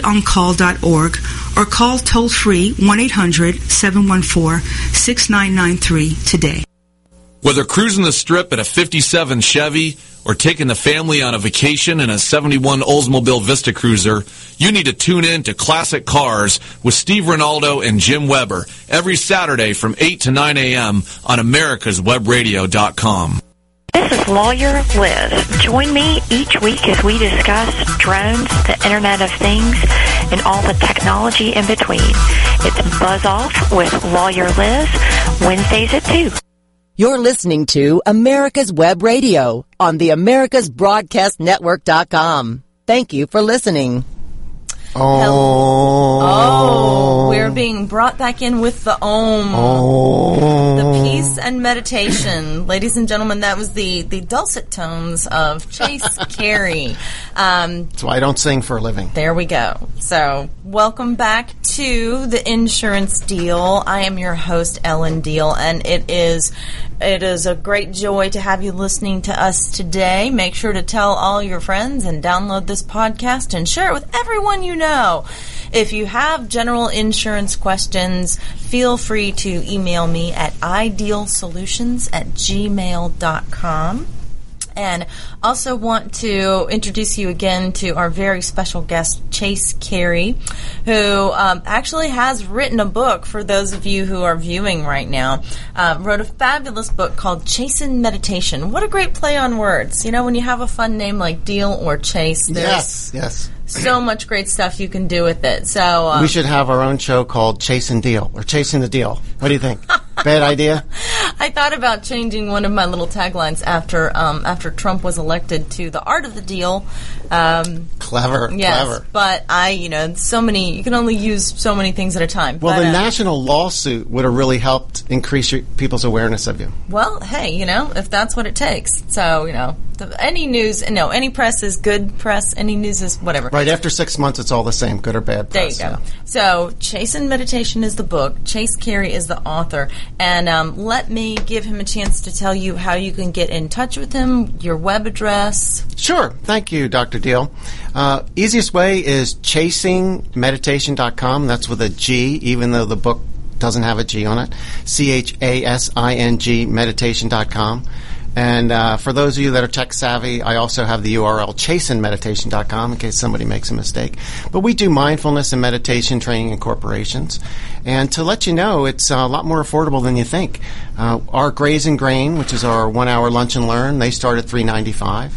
libertyoncall.org or call toll free 1 800 714 6993 today. Whether cruising the strip in a 57 Chevy or taking the family on a vacation in a 71 Oldsmobile Vista Cruiser, you need to tune in to Classic Cars with Steve Ronaldo and Jim Weber every Saturday from 8 to 9 a.m. on americaswebradio.com. This is Lawyer Liz. Join me each week as we discuss drones, the Internet of Things, and all the technology in between. It's Buzz Off with Lawyer Liz, Wednesdays at 2. You're listening to America's Web Radio on the AmericasBroadcastNetwork.com. Thank you for listening. Oh. Oh, we're being brought back in with the Om. Oh. The peace and meditation. Ladies and gentlemen, that was the, the dulcet tones of Chase *laughs* Carey. Um, That's why I don't sing for a living. there we go. So, welcome back to the insurance deal. I am your host, Ellen Deal, and it is it is a great joy to have you listening to us today. Make sure to tell all your friends and download this podcast and share it with everyone you know. If you have general insurance questions, feel free to email me at idealsolutions at gmail.com. And also want to introduce you again to our very special guest, Chase Carey, who um, actually has written a book for those of you who are viewing right now. Um, wrote a fabulous book called Chasen Meditation. What a great play on words. You know, when you have a fun name like Deal or Chase, Yes, yes. so much great stuff you can do with it. So um, We should have our own show called Chase and Deal or Chasing the Deal. What do you think? *laughs* Bad idea? I thought about changing one of my little taglines after um, after Trump was elected to the art of the deal. Um, Clever, yes, clever. but I, you know, so many you can only use so many things at a time. Well, But, the uh, national lawsuit would have really helped increase your, people's awareness of you. well, hey, you know, if that's what it takes. So you know, the, any news, no, any press is good press. Any news is whatever. Right after six months, it's all the same, good or bad. There you go. yeah. So, Chasen Meditation is the book. Chase Carey is the author. And um, let me give him a chance to tell you how you can get in touch with him, your web address. Sure. Thank you, Dr. Deal. Uh, easiest way is chasingmeditation.com. That's with a G, even though the book doesn't have a G on it. C H A S I N G meditation.com. And uh, for those of you that are tech savvy, I also have the URL chasenmeditation.com in case somebody makes a mistake. But we do mindfulness and meditation training in corporations. And to let you know, it's a lot more affordable than you think. Uh, our Graze and Gain, which is our one-hour lunch and learn, they start at three ninety-five.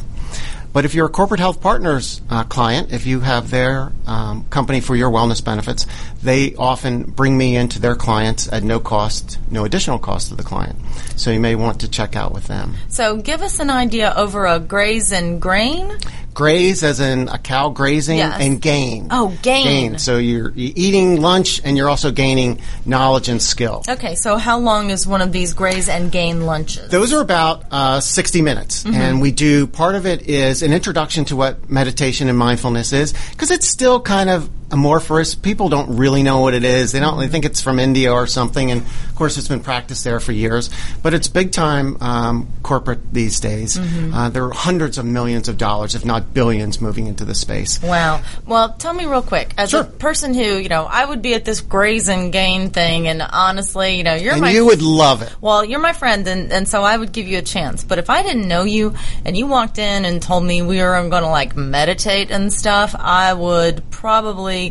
But if you're a corporate health partners uh, client, if you have their um, company for your wellness benefits, they often bring me into their clients at no cost, no additional cost to the client. So you may want to check out with them. So, give us an idea over a graze and grain. Graze, as in a cow grazing, Yes. and gain. Oh, gain. So you're, you're eating lunch and you're also gaining knowledge and skill. Okay, so how long is one of these graze and gain lunches? Those are about uh, 60 minutes. Mm-hmm. And we do part of it is an introduction to what meditation and mindfulness is because it's still kind of amorphous. People don't really know what it is. They don't they think it's from India or something. And of course, it's been practiced there for years. But it's big time um, corporate these days. Mm-hmm. Uh, there are hundreds of millions of dollars, if not billions, moving into the space. Wow. Well, tell me real quick, as Sure. a person who, you know, I would be at this graze and gain thing, and honestly, you know, you're And my you would love it. Well, you're my friend, and, and so I would give you a chance. But if I didn't know you and you walked in and told me we were going to like meditate and stuff, I would probably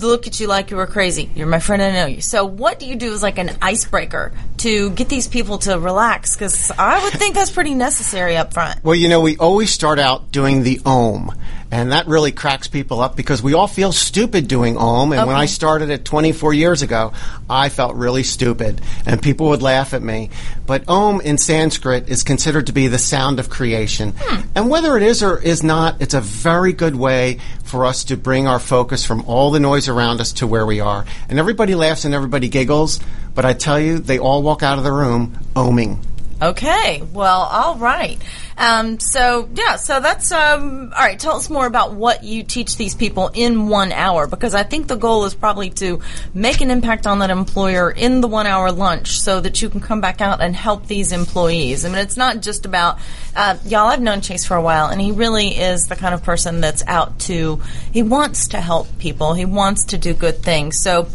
look at you like you were crazy. You're my friend, I know you. So what do you do as like an icebreaker to get these people to relax? Because I would think that's pretty necessary up front. Well, you know, we always start out doing the OM. And that really cracks people up because we all feel stupid doing OM. And when I started it 24 years ago, I felt really stupid. And people would laugh at me. But OM in Sanskrit is considered to be the sound of creation. Hmm. And whether it is or is not, it's a very good way for us to bring our focus from all the noise around us to where we are. And everybody laughs and everybody giggles. But I tell you, they all walk out of the room oming. Okay, well, all right. Um, so yeah, so that's um, all right. Tell us more about what you teach these people in one hour, because I think the goal is probably to make an impact on that employer in the one hour lunch, so that you can come back out and help these employees. I mean, it's not just about uh, y'all. I've known Chase for a while, and he really is the kind of person that's out to. He wants to help people. He wants to do good things. So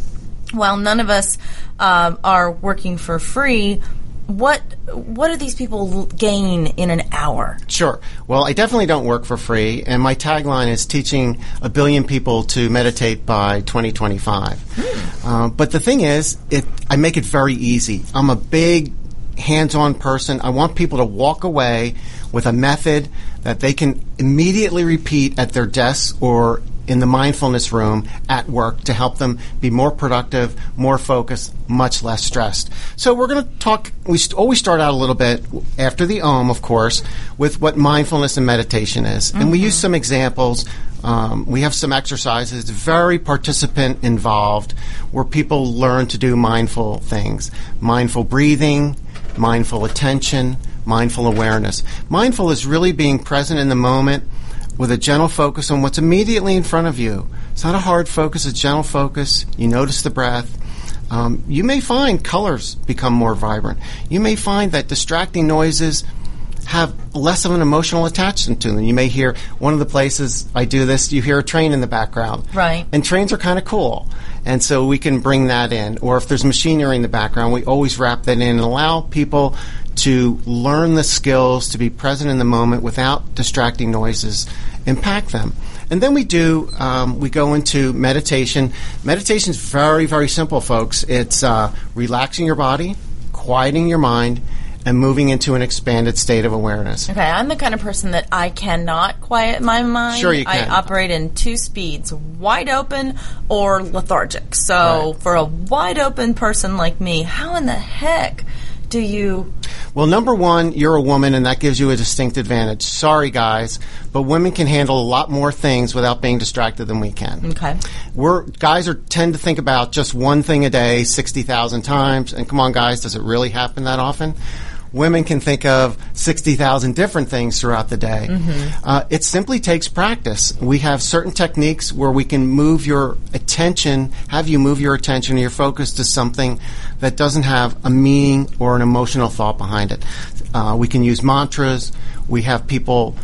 while none of us um, are working for free, what what do these people gain in an hour? Sure. Well, I definitely don't work for free, and my tagline is teaching a billion people to meditate by 2025. Uh, but the thing is, it I make it very easy. I'm a big hands-on person. I want people to walk away with a method that they can immediately repeat at their desks or in the mindfulness room at work to help them be more productive, more focused, much less stressed. So we're going to talk. We always start out a little bit after the Om, of course, with what mindfulness and meditation is, and we use some examples. Um, we have some exercises, very participant involved, where people learn to do mindful things, mindful breathing, mindful attention, mindful awareness. Mindful is really being present in the moment with a gentle focus on what's immediately in front of you. It's not a hard focus, a gentle focus. You notice the breath. Um, you may find colors become more vibrant. You may find that distracting noises have less of an emotional attachment to them. You may hear one of the places I do this, you hear a train in the background. Right. And trains are kind of cool. And so we can bring that in. Or if there's machinery in the background, we always wrap that in and allow people to learn the skills to be present in the moment without distracting noises impact them. And then we do, um, we go into meditation. Meditation is very, very simple, folks. It's uh, relaxing your body, quieting your mind, and moving into an expanded state of awareness. Okay, I'm the kind of person that I cannot quiet my mind. Sure you can. I operate in two speeds: wide open or lethargic. So, Right. for a wide open person like me, how in the heck do you? Well, number one, you're a woman, and that gives you a distinct advantage. Sorry, guys, but women can handle a lot more things without being distracted than we can. Okay. We're guys are tend to think about just one thing a day, sixty thousand times. And come on, guys, does it really happen that often? Women can think of sixty thousand different things throughout the day. Uh, it simply takes practice. We have certain techniques where we can move your attention, have you move your attention, or your focus to something that doesn't have a meaning or an emotional thought behind it. Uh, we can use mantras. We have people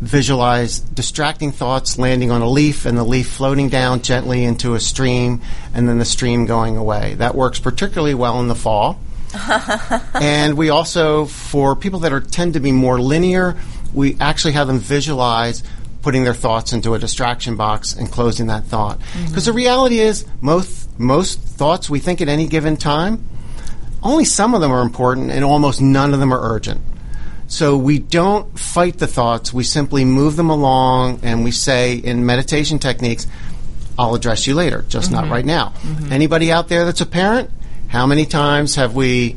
visualize distracting thoughts landing on a leaf and the leaf floating down gently into a stream and then the stream going away. That works particularly well in the fall. *laughs* and we also, for people that are tend to be more linear, we actually have them visualize putting their thoughts into a distraction box and closing that thought. Mm-hmm. Because the reality is, most most thoughts we think at any given time, only some of them are important, and almost none of them are urgent. So we don't fight the thoughts. We simply move them along, and we say in meditation techniques, "I'll address you later, just not mm-hmm. right now." Mm-hmm. Anybody out there that's a parent? How many times have we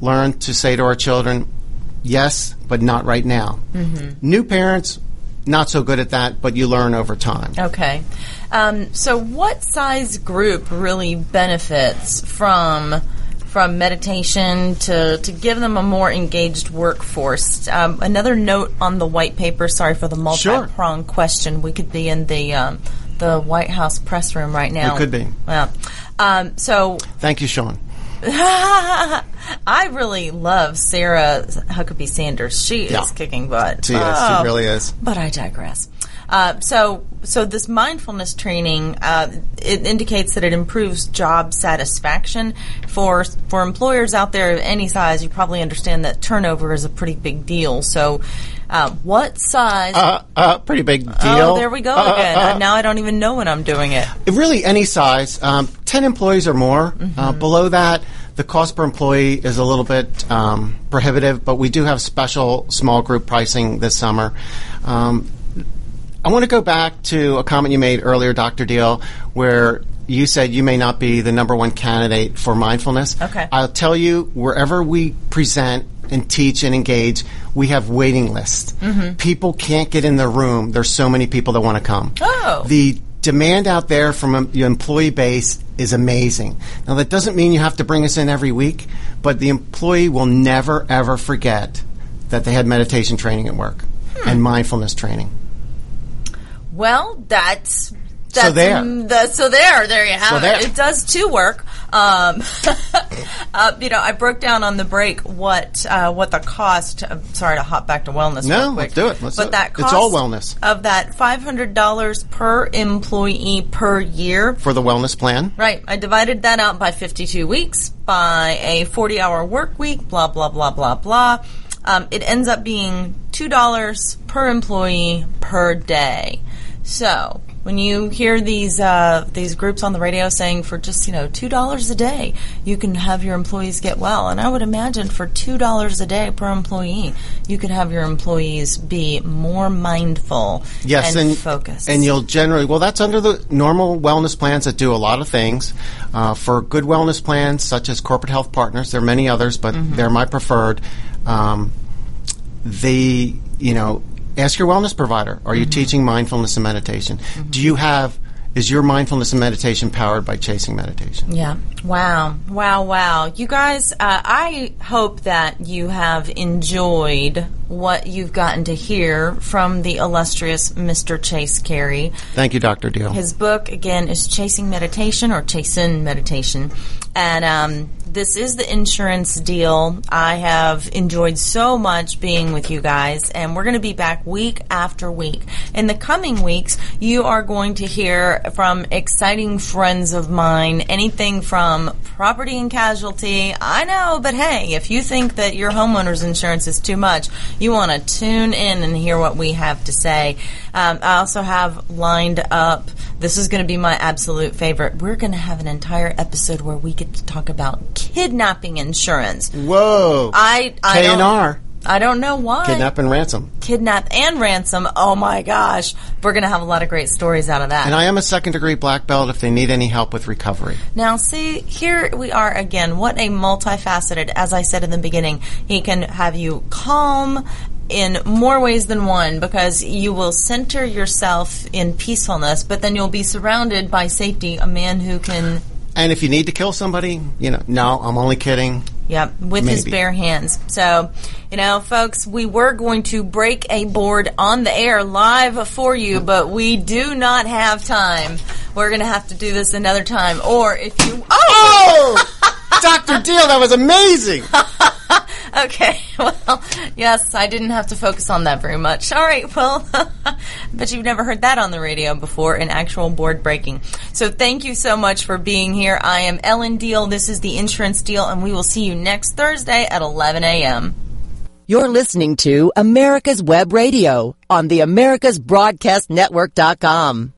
learned to say to our children, "Yes, but not right now"? New parents, not so good at that, but you learn over time. Okay. Um, so, what size group really benefits from from meditation to, to give them a more engaged workforce? Um, another note on the white paper. Sorry for the multi-pronged question. We could be in the um, the White House press room right now. We could be. Well, um, so Thank you, Sean. *laughs* I really love Sarah Huckabee Sanders. She is kicking butt. She is. Oh. She really is. But I digress. Uh, so, so this mindfulness training uh, it indicates that it improves job satisfaction for for employers out there of any size. You probably understand that turnover is a pretty big deal. So, uh, what size? Uh, uh, pretty big deal. oh, there we go Uh, uh, again. now I don't even know when I'm doing it. really any size, um, 10 employees or more. Uh, below that, the cost per employee is a little bit um, prohibitive, but we do have special small group pricing this summer. Um, I want to go back to a comment you made earlier, Dr. Deal, where you said you may not be the number one candidate for mindfulness. Okay. I'll tell you, wherever we present and teach and engage, we have waiting lists. Mm-hmm. People can't get in the room. There's so many people that want to come. Oh. The demand out there from your employee base is amazing. Now, that doesn't mean you have to bring us in every week, but the employee will never, ever forget that they had meditation training at work Hmm. and mindfulness training. Well, that's. That's, there. mm, the- so there, there you have So it. there. It does too work. Um, *laughs* uh, you know, I broke down on the break what uh, what the cost. I'm sorry to hop back to wellness. No, real quick. let's do it. Let's but do it. that It's cost all wellness. of that five hundred dollars per employee per year. For the wellness plan, Right. I divided that out by 52 weeks, by a 40 hour work week, blah, blah, blah, blah, blah. Um, it ends up being $2 per employee per day. So, when you hear these uh, these groups on the radio saying for just you know two dollars a day you can have your employees get well, and I would imagine for two dollars a day per employee you could have your employees be more mindful yes, and, and focused. and you'll generally well, that's under the normal wellness plans that do a lot of things. Uh, for good wellness plans, such as Corporate Health Partners, there are many others, but Mm-hmm. they're my preferred. Um, the you know, ask your wellness provider: Are you Mm-hmm. teaching mindfulness and meditation? Do you have is your mindfulness and meditation powered by chasing meditation? Yeah. Wow. Wow. Wow. You guys, uh, I hope that you have enjoyed what you've gotten to hear from the illustrious Mr. Chase Carey. Thank you, Dr. Deal. His book, again, is Chasing Meditation or Chasing Meditation. And um, this is the insurance deal. I have enjoyed so much being with you guys, and we're going to be back week after week. In the coming weeks, you are going to hear from exciting friends of mine, anything from property and casualty. I know, but hey, if you think that your homeowner's insurance is too much, you want to tune in and hear what we have to say. Um, I also have lined up. This is going to be my absolute favorite. We're going to have an entire episode where we get to talk about kidnapping insurance. Whoa, I I don't, K&R, I don't know why kidnap and ransom. kidnap and ransom. Oh my gosh, we're going to have a lot of great stories out of that. And I am a second degree black belt if they need any help with recovery. Now, see, here we are again. What a multifaceted, as I said in the beginning, he can have you calm in more ways than one because you will center yourself in peacefulness, but then you'll be surrounded by safety, a man who can, And if you need to kill somebody, you know, no, I'm only kidding. yep, with his bare hands. So, you know, folks, we were going to break a board on the air live for you, but we do not have time. We're going to have to do this another time. Or if you, oh! Oh, *laughs* Dr. Deal, that was amazing. *laughs* *laughs* Okay, well, yes, I didn't have to focus on that very much. All right, well, *laughs* but you've never heard that on the radio before, an actual board breaking. So thank you so much for being here. I am Ellen Deal. This is the Insurance Deal, and we will see you next Thursday at 11 a.m. You're listening to America's Web Radio on the AmericasBroadcastNetwork.com.